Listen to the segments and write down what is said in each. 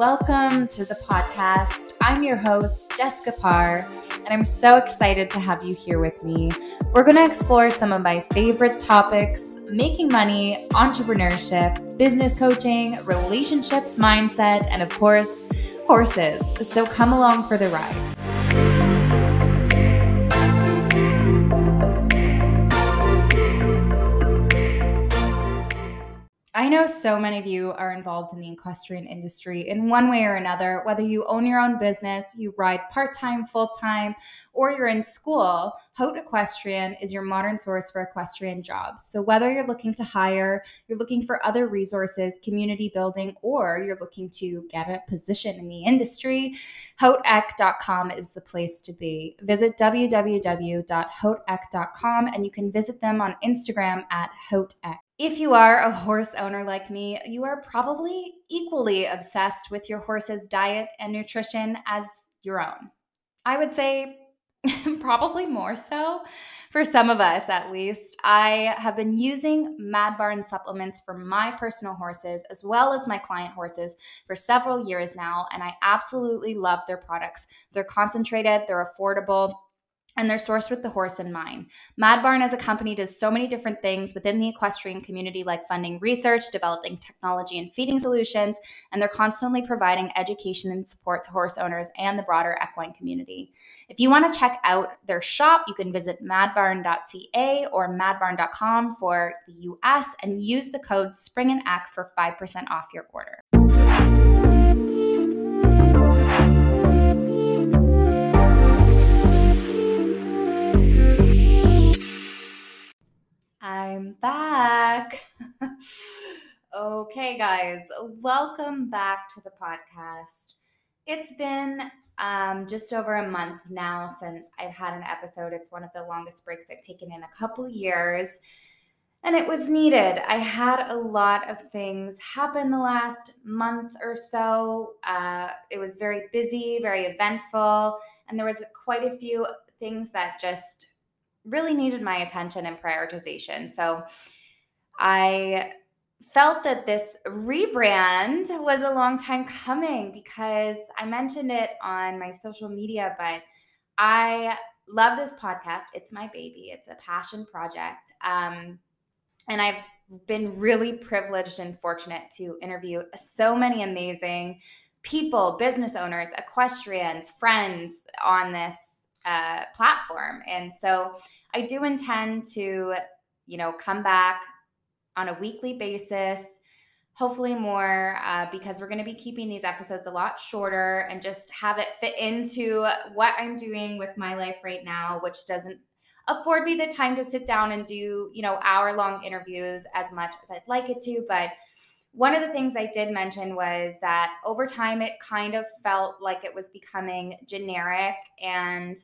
welcome to the podcast. I'm your host, Jessica Parr, and I'm so excited to have you here with me. We're going to explore some of my favorite topics making money, entrepreneurship, business coaching, relationships, mindset, and of course, horses. So come along for the ride. Know so many of you are involved in the equestrian industry in one way or another, whether you own your own business, you ride part time, full time, or you're in school. Haute Equestrian is your modern source for equestrian jobs. So, whether you're looking to hire, you're looking for other resources, community building, or you're looking to get a position in the industry, hauteeq.com is the place to be. Visit www.hauteeq.com and you can visit them on Instagram at hauteeq. If you are a horse owner like me, you are probably equally obsessed with your horse's diet and nutrition as your own. I would say probably more so for some of us at least. I have been using Mad Barn supplements for my personal horses as well as my client horses for several years now, and I absolutely love their products. They're concentrated, they're affordable and they're sourced with the horse in mind. Mad Barn as a company does so many different things within the equestrian community, like funding research, developing technology and feeding solutions, and they're constantly providing education and support to horse owners and the broader equine community. If you want to check out their shop, you can visit madbarn.ca or madbarn.com for the US and use the code springeneq for 5% off your order. Okay, guys, welcome back to the podcast. It's been um, just over a month now since I've had an episode. It's one of the longest breaks I've taken in a couple years, and it was needed. I had a lot of things happen the last month or so. Uh, it was very busy, very eventful, and there was quite a few things that just really needed my attention and prioritization. So I felt that this rebrand was a long time coming because I mentioned it on my social media, but I love this podcast. It's my baby, it's a passion project. Um, and I've been really privileged and fortunate to interview so many amazing people, business owners, equestrians, friends on this uh, platform. And so I do intend to, you know, come back on a weekly basis, hopefully more, uh, because we're going to be keeping these episodes a lot shorter and just have it fit into what I'm doing with my life right now, which doesn't afford me the time to sit down and do, you know, hour long interviews as much as I'd like it to. But one of the things I did mention was that over time it kind of felt like it was becoming generic and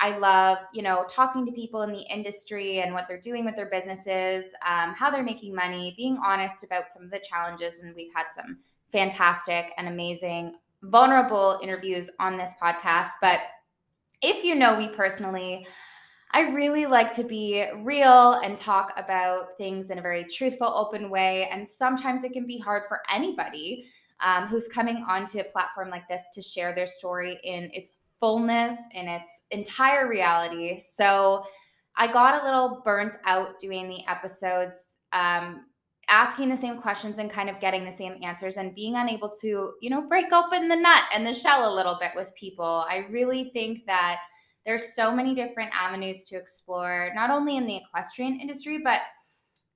I love, you know, talking to people in the industry and what they're doing with their businesses, um, how they're making money, being honest about some of the challenges. And we've had some fantastic and amazing, vulnerable interviews on this podcast. But if you know me personally, I really like to be real and talk about things in a very truthful, open way. And sometimes it can be hard for anybody um, who's coming onto a platform like this to share their story in its fullness in its entire reality. So I got a little burnt out doing the episodes, um, asking the same questions and kind of getting the same answers and being unable to, you know, break open the nut and the shell a little bit with people. I really think that there's so many different avenues to explore, not only in the equestrian industry, but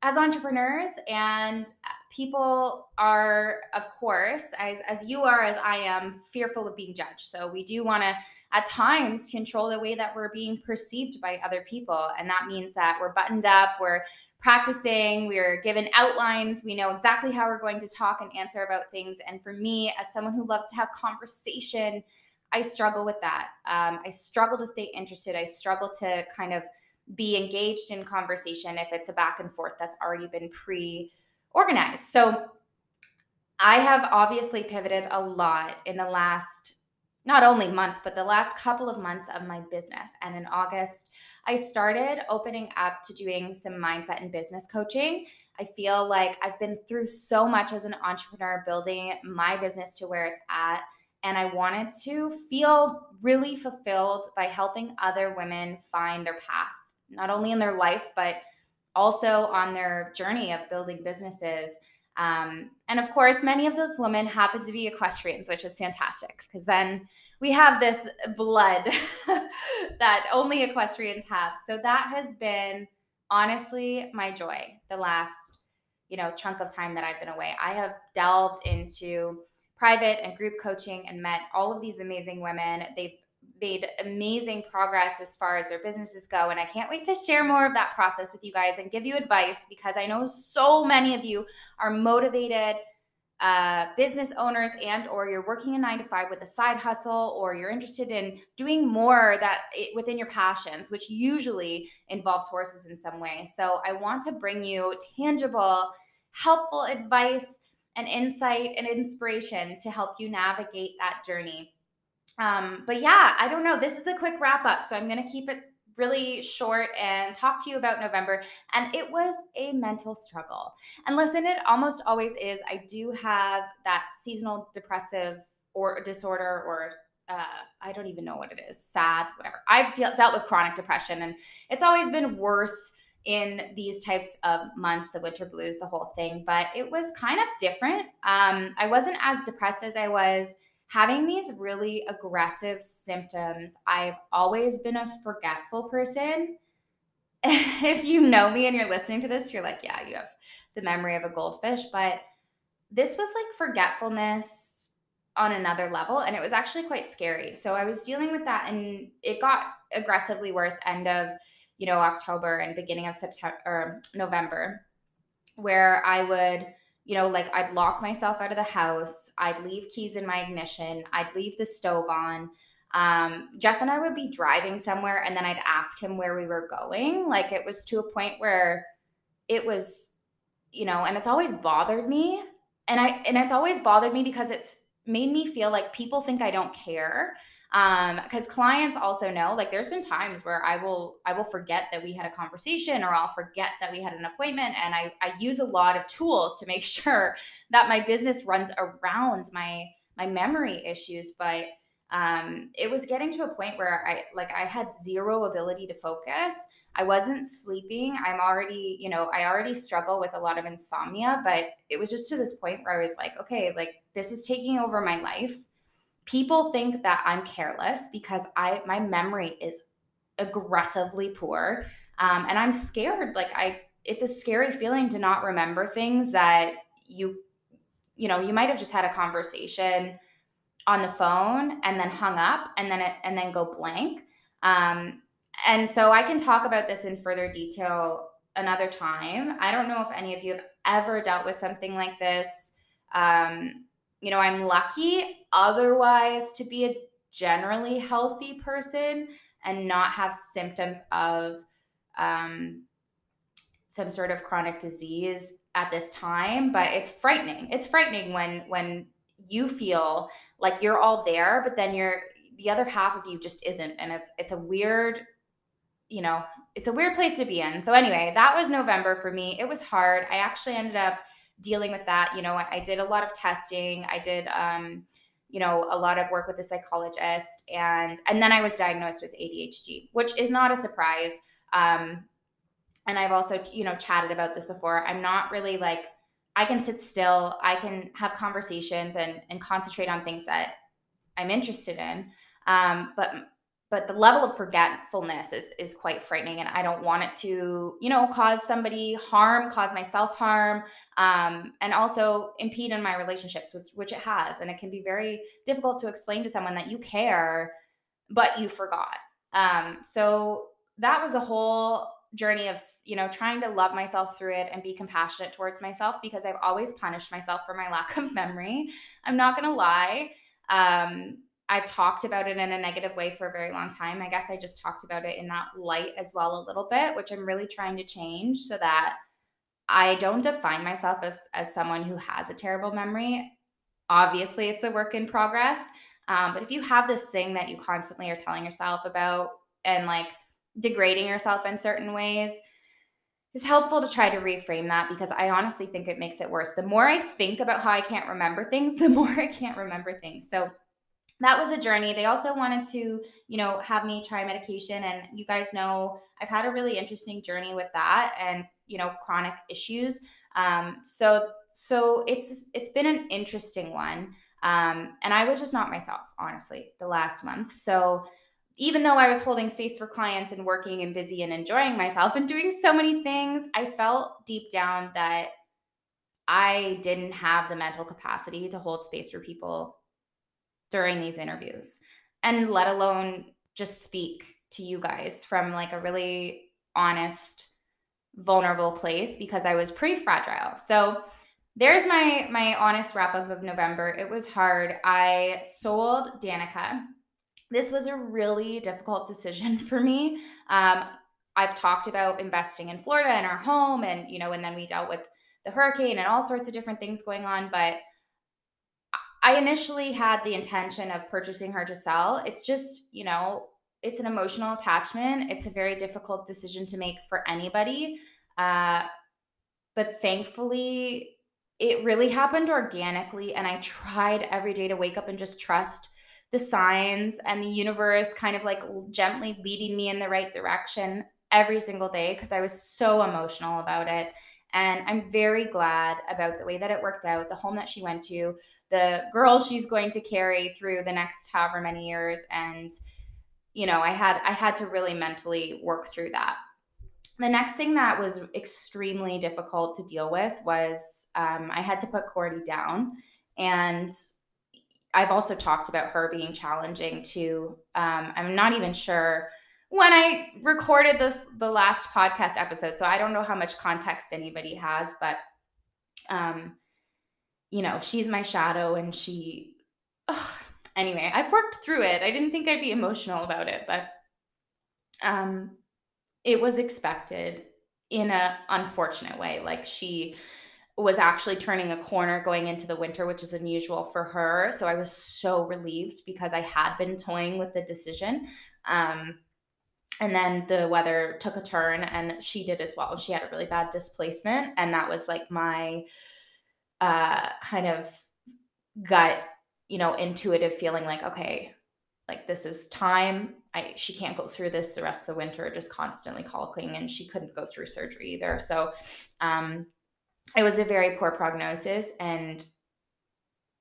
as entrepreneurs and people are of course as, as you are as i am fearful of being judged. So we do want to at times control the way that we're being perceived by other people. And that means that we're buttoned up we're practicing we're given outlines. We know exactly how we're going to talk and answer about things. And for me as someone who loves to have conversation i struggle with that. Um, i struggle to stay interested. I struggle to kind of be engaged in conversation if it's a back and forth that's already been pre organized. So I have obviously pivoted a lot in the last not only month, but the last couple of months of my business. And in August, I started opening up to doing some mindset and business coaching. I feel like I've been through so much as an entrepreneur, building my business to where it's at. And I wanted to feel really fulfilled by helping other women find their path, not only in their life, but also on their journey of building businesses um, and of course, many of those women happen to be equestrians, which is fantastic because then we have this blood that only equestrians have. So that has been honestly my joy the last you know chunk of time that I've been away. I have delved into private and group coaching and met all of these amazing women. They've made amazing progress as far as their businesses go. And I can't wait to share more of that process with you guys and give you advice because I know so many of you are motivated uh, business owners and or you're working a nine to five with a side hustle or you're interested in doing more that it, within your passions which usually involves horses in some way so i want to bring you tangible helpful advice and insight and inspiration to help you navigate that journey um, but yeah, I don't know. This is a quick wrap up, so I'm going to keep it really short and talk to you about November. And it was a mental struggle. And listen, it almost always is. I do have that seasonal depressive or disorder or uh, I don't even know what it is, sad, whatever. I've de- dealt with chronic depression and it's always been worse in these types of months, the winter blues, the whole thing. But it was kind of different. Um, I wasn't as depressed as I was having these really aggressive symptoms, I've always been a forgetful person. if you know me and you're listening to this, you're like, yeah, you have the memory of a goldfish. But this was like forgetfulness on another level. And it was actually quite scary. So I was dealing with that and it got aggressively worse end of, you know, October and beginning of September or November, where I would you know, like I'd lock myself out of the house, I'd leave keys in my ignition, I'd leave the stove on. Um, Jeff and I would be driving somewhere and then I'd ask him where we were going. Like it was to a point where it was, you know, and it's always bothered me. And I and it's always bothered me because it's made me feel like people think I don't care um because clients also know like there's been times where i will i will forget that we had a conversation or i'll forget that we had an appointment and i i use a lot of tools to make sure that my business runs around my my memory issues but um it was getting to a point where i like i had zero ability to focus. I wasn't sleeping. I'm already you know i already struggle with a lot of insomnia but it was just to this point where i was like okay like this is taking over my life people think that I'm careless because I my memory is aggressively poor. Um, and I'm scared. Like I it's a scary feeling to not remember things that you you know, you might have just had a conversation on the phone and then hung up and then it and then go blank. Um, and so I can talk about this in further detail another time. I don't know if any of you have ever dealt with something like this. Um, you know, I'm lucky otherwise to be a generally healthy person and not have symptoms of um, some sort of chronic disease at this time but it's frightening. It's frightening when when you feel like you're all there but then you're the other half of you just isn't and it's it's a weird you know it's a weird place to be in. So anyway that was november for me. It was hard. I actually ended up dealing with that you know i, I did a lot of testing. I did um you know a lot of work with a psychologist and and then i was diagnosed with adhd which is not a surprise. Um and i've also you know chatted about this before. I'm not really like i can sit still. I can have conversations and and concentrate on things that i'm interested in. Um but but the level of forgetfulness is is quite frightening and i don't want it to you know cause somebody harm cause myself harm um, and also impede in my relationships with which it has and it can be very difficult to explain to someone that you care but you forgot. Um, so that was a whole journey of you know trying to love myself through it and be compassionate towards myself because i've always punished myself for my lack of memory. I'm not going to lie. Um, I've talked about it in a negative way for a very long time. I guess I just talked about it in that light as well a little bit, which I'm really trying to change so that I don't define myself as, as someone who has a terrible memory. Obviously, it's a work in progress. Um, but if you have this thing that you constantly are telling yourself about and like degrading yourself in certain ways, it's helpful to try to reframe that because I honestly think it makes it worse. The more I think about how I can't remember things, the more I can't remember things. So that was a journey. They also wanted to, you know, have me try medication. And you guys know I've had a really interesting journey with that and, you know, chronic issues. Um, so so it's it's been an interesting one. Um, and I was just not myself, honestly, the last month. So even though I was holding space for clients and working and busy and enjoying myself and doing so many things, I felt deep down that I didn't have the mental capacity to hold space for people during these interviews and let alone just speak to you guys from like a really honest vulnerable place because I was pretty fragile. So there's my my honest wrap up of November. It was hard. I sold Danica. This was a really difficult decision for me. Um, I've talked about investing in Florida in our home, and you know, and then we dealt with the hurricane and all sorts of different things going on. But I initially had the intention of purchasing her to sell. It's just, you know, it's an emotional attachment. It's a very difficult decision to make for anybody. Uh, but thankfully, it really happened organically. And I tried every day to wake up and just trust the signs and the universe kind of like gently leading me in the right direction every single day because I was so emotional about it. And I'm very glad about the way that it worked out, the home that she went to, the girl she's going to carry through the next however many years. And, you know, I had I had to really mentally work through that. The next thing that was extremely difficult to deal with was um, I had to put Cordy down. And I've also talked about her being challenging too. Um, I'm not even sure when I recorded this the last podcast episode. So I don't know how much context anybody has, but um you know, she's my shadow and she anyway, I've worked through it. I didn't think I'd be emotional about it, but um it was expected in a unfortunate way. Like she was actually turning a corner going into the winter, which is unusual for her. So I was so relieved because I had been toying with the decision. Um, and then the weather took a turn and she did as well. She had a really bad displacement and that was like my uh kind of gut you know intuitive feeling like okay like this is time. I she can't go through this the rest of the winter just constantly colicking and she couldn't go through surgery either. So um it was a very poor prognosis and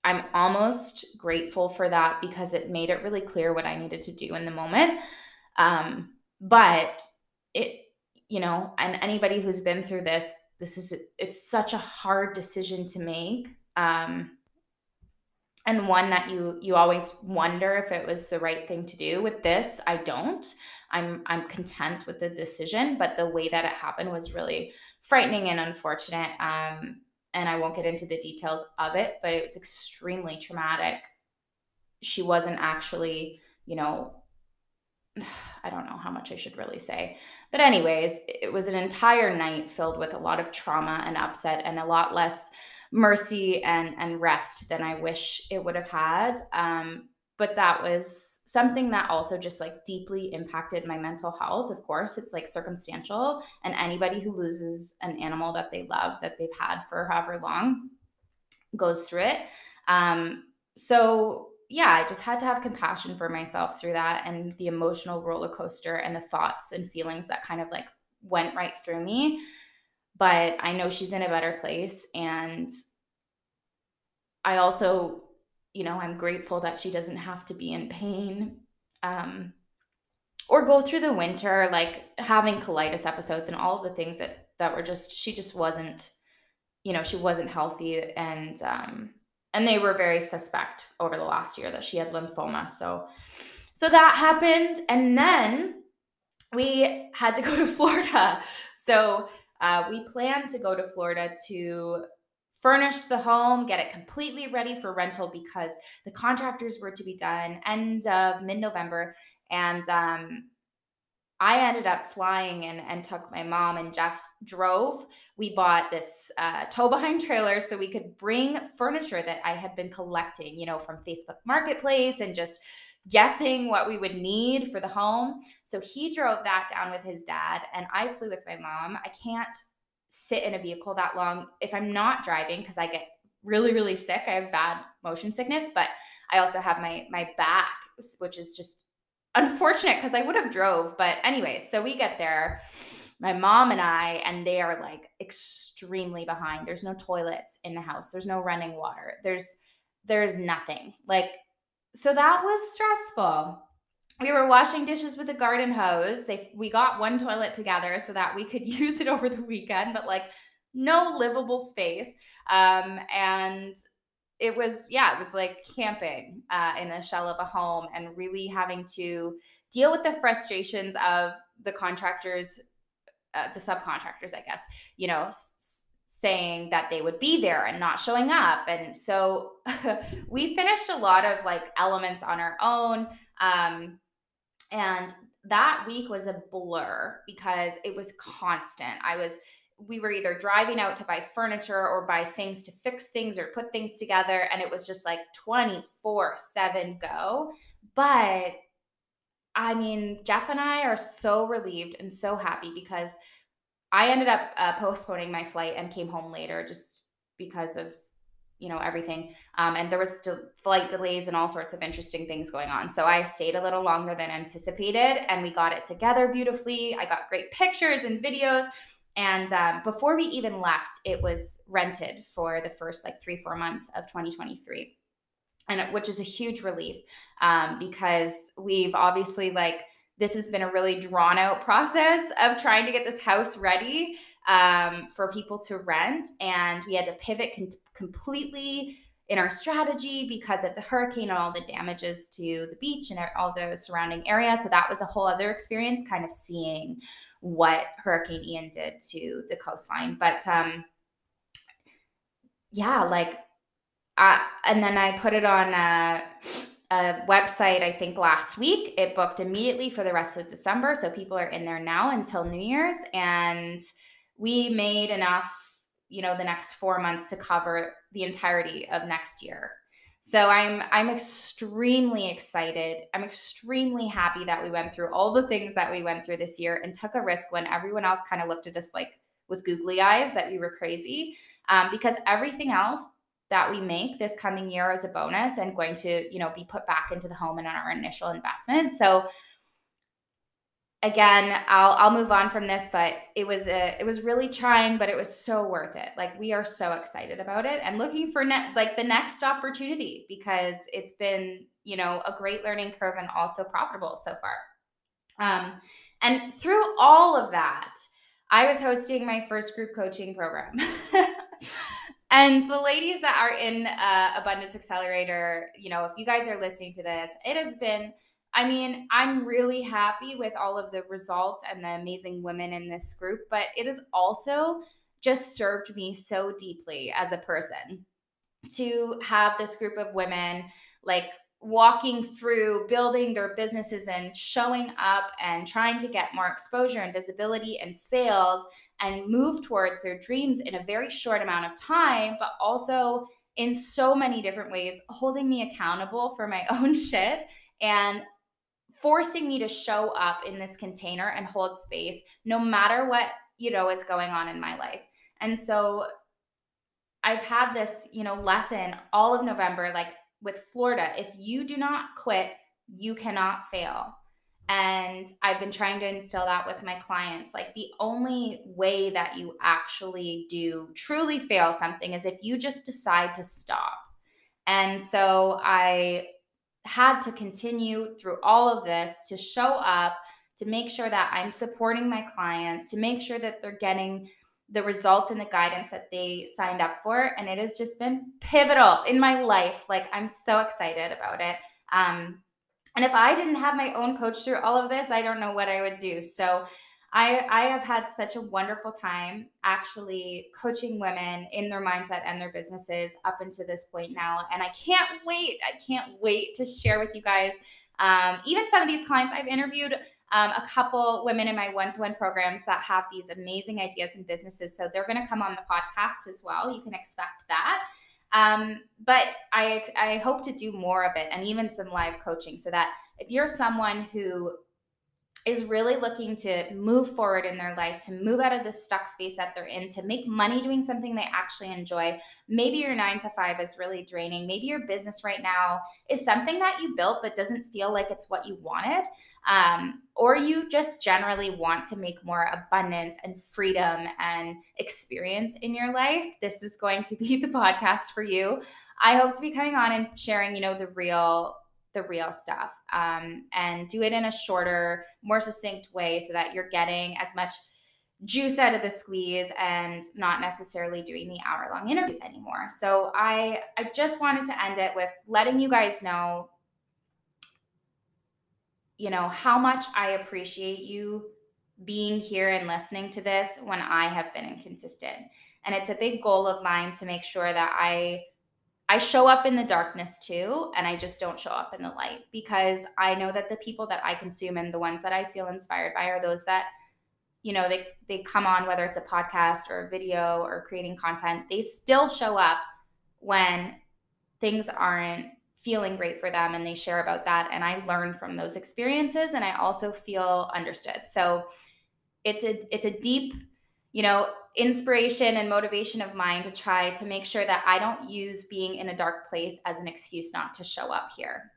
i'm almost grateful for that because it made it really clear what i needed to do in the moment. Um but it you know and anybody who's been through this this is it's such a hard decision to make um and one that you you always wonder if it was the right thing to do with this. I don't. I'm i'm content with the decision but the way that it happened was really frightening and unfortunate um and i won't get into the details of it but it was extremely traumatic. She wasn't actually you know I don't know how much I should really say. But, anyways, it was an entire night filled with a lot of trauma and upset and a lot less mercy and, and rest than I wish it would have had. Um, but that was something that also just like deeply impacted my mental health. Of course, it's like circumstantial, and anybody who loses an animal that they love, that they've had for however long, goes through it. Um, so yeah, I just had to have compassion for myself through that and the emotional roller coaster and the thoughts and feelings that kind of like went right through me. But I know she's in a better place. And I also, you know, I'm grateful that she doesn't have to be in pain um, or go through the winter, like having colitis episodes and all the things that, that were just, she just wasn't, you know, she wasn't healthy. And, um, and they were very suspect over the last year that she had lymphoma. So so that happened and then we had to go to Florida. So uh, we planned to go to Florida to furnish the home, get it completely ready for rental because the contractors were to be done end of mid November. And um, I ended up flying and, and took my mom and Jeff drove. We bought this uh, tow behind trailer so we could bring furniture that I had been collecting, you know, from Facebook Marketplace and just guessing what we would need for the home. So he drove that down with his dad, and I flew with my mom. I can't sit in a vehicle that long if I'm not driving because I get really, really sick. I have bad motion sickness, but I also have my my back, which is just unfortunate because I would have drove. But anyways, so we get there, my mom and I, and they are like extremely behind. There's no toilets in the house. There's no running water. There's there's nothing. Like so that was stressful. We were washing dishes with a garden hose. They we got one toilet together so that we could use it over the weekend, but like no livable space. Um, and it was yeah it was like camping uh, in a shell of a home and really having to deal with the frustrations of the contractors uh, the subcontractors i guess you know s- saying that they would be there and not showing up. And so we finished a lot of like elements on our own um, and that week was a blur because it was constant. I was we were either driving out to buy furniture or buy things to fix things or put things together and it was just like 24 7 go. But i mean jeff and i are so relieved and so happy because i ended up uh, postponing my flight and came home later just because of you know everything. Um, and there was still flight delays and all sorts of interesting things going on. So i stayed a little longer than anticipated and we got it together beautifully. I got great pictures and videos and um, before we even left, it was rented for the first like three, four months of 2023. And which is a huge relief um, because we've obviously like this has been a really drawn out process of trying to get this house ready um, for people to rent. And we had to pivot completely in our strategy because of the hurricane and all the damages to the beach and all the surrounding area. So that was a whole other experience, kind of seeing what Hurricane Ian did to the coastline. But um, yeah, like, I, and then I put it on a, a website, I think last week. It booked immediately for the rest of December. So people are in there now until New Year's. And we made enough, you know, the next four months to cover the entirety of next year. So I'm I'm extremely excited. I'm extremely happy that we went through all the things that we went through this year and took a risk when everyone else kind of looked at us like with googly eyes that we were crazy. Um, because everything else that we make this coming year is a bonus and going to you know be put back into the home and on our initial investment. So again i'll i'll move on from this but it was a it was really trying but it was so worth it. Like we are so excited about it and looking for net like the next opportunity because it's been you know a great learning curve and also profitable so far. Um and through all of that i was hosting my first group coaching program. And the ladies that are in uh, abundance accelerator you know if you guys are listening to this it has been I mean, I'm really happy with all of the results and the amazing women in this group, but it has also just served me so deeply as a person to have this group of women like walking through building their businesses and showing up and trying to get more exposure and visibility and sales and move towards their dreams in a very short amount of time, but also in so many different ways, holding me accountable for my own shit and forcing me to show up in this container and hold space no matter what you know is going on in my life. And so i've had this you know lesson all of november like with florida if you do not quit you cannot fail. And i've been trying to instill that with my clients. Like the only way that you actually do truly fail something is if you just decide to stop. And so i had to continue through all of this to show up, to make sure that I'm supporting my clients, to make sure that they're getting the results and the guidance that they signed up for. And it has just been pivotal in my life. Like, I'm so excited about it. Um, and if I didn't have my own coach through all of this, I don't know what I would do. So, I, I have had such a wonderful time actually coaching women in their mindset and their businesses up until this point now. And I can't wait. I can't wait to share with you guys. Um, even some of these clients I've interviewed um, a couple women in my one to one programs that have these amazing ideas and businesses. So they're going to come on the podcast as well. You can expect that. Um, but I, I hope to do more of it and even some live coaching so that if you're someone who is really looking to move forward in their life, to move out of the stuck space that they're in, to make money doing something they actually enjoy. Maybe your nine to five is really draining. Maybe your business right now is something that you built but doesn't feel like it's what you wanted. Um, or you just generally want to make more abundance and freedom and experience in your life. This is going to be the podcast for you. I hope to be coming on and sharing, you know, the real the real stuff um, and do it in a shorter, more succinct way so that you're getting as much juice out of the squeeze and not necessarily doing the hour long interviews anymore. So I I just wanted to end it with letting you guys know you know how much I appreciate you being here and listening to this when I have been inconsistent. And it's a big goal of mine to make sure that I I show up in the darkness too, and I just don't show up in the light because I know that the people that I consume and the ones that I feel inspired by are those that, you know, they they come on whether it's a podcast or a video or creating content, they still show up when things aren't feeling great for them and they share about that and I learn from those experiences and I also feel understood. So it's a it's a deep you know, inspiration and motivation of mine to try to make sure that I don't use being in a dark place as an excuse not to show up here.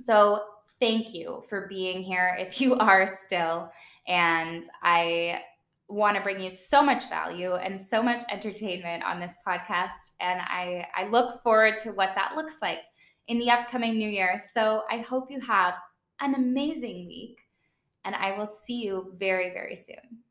So, thank you for being here if you are still. And I want to bring you so much value and so much entertainment on this podcast. And I, I look forward to what that looks like in the upcoming new year. So, I hope you have an amazing week. And I will see you very, very soon.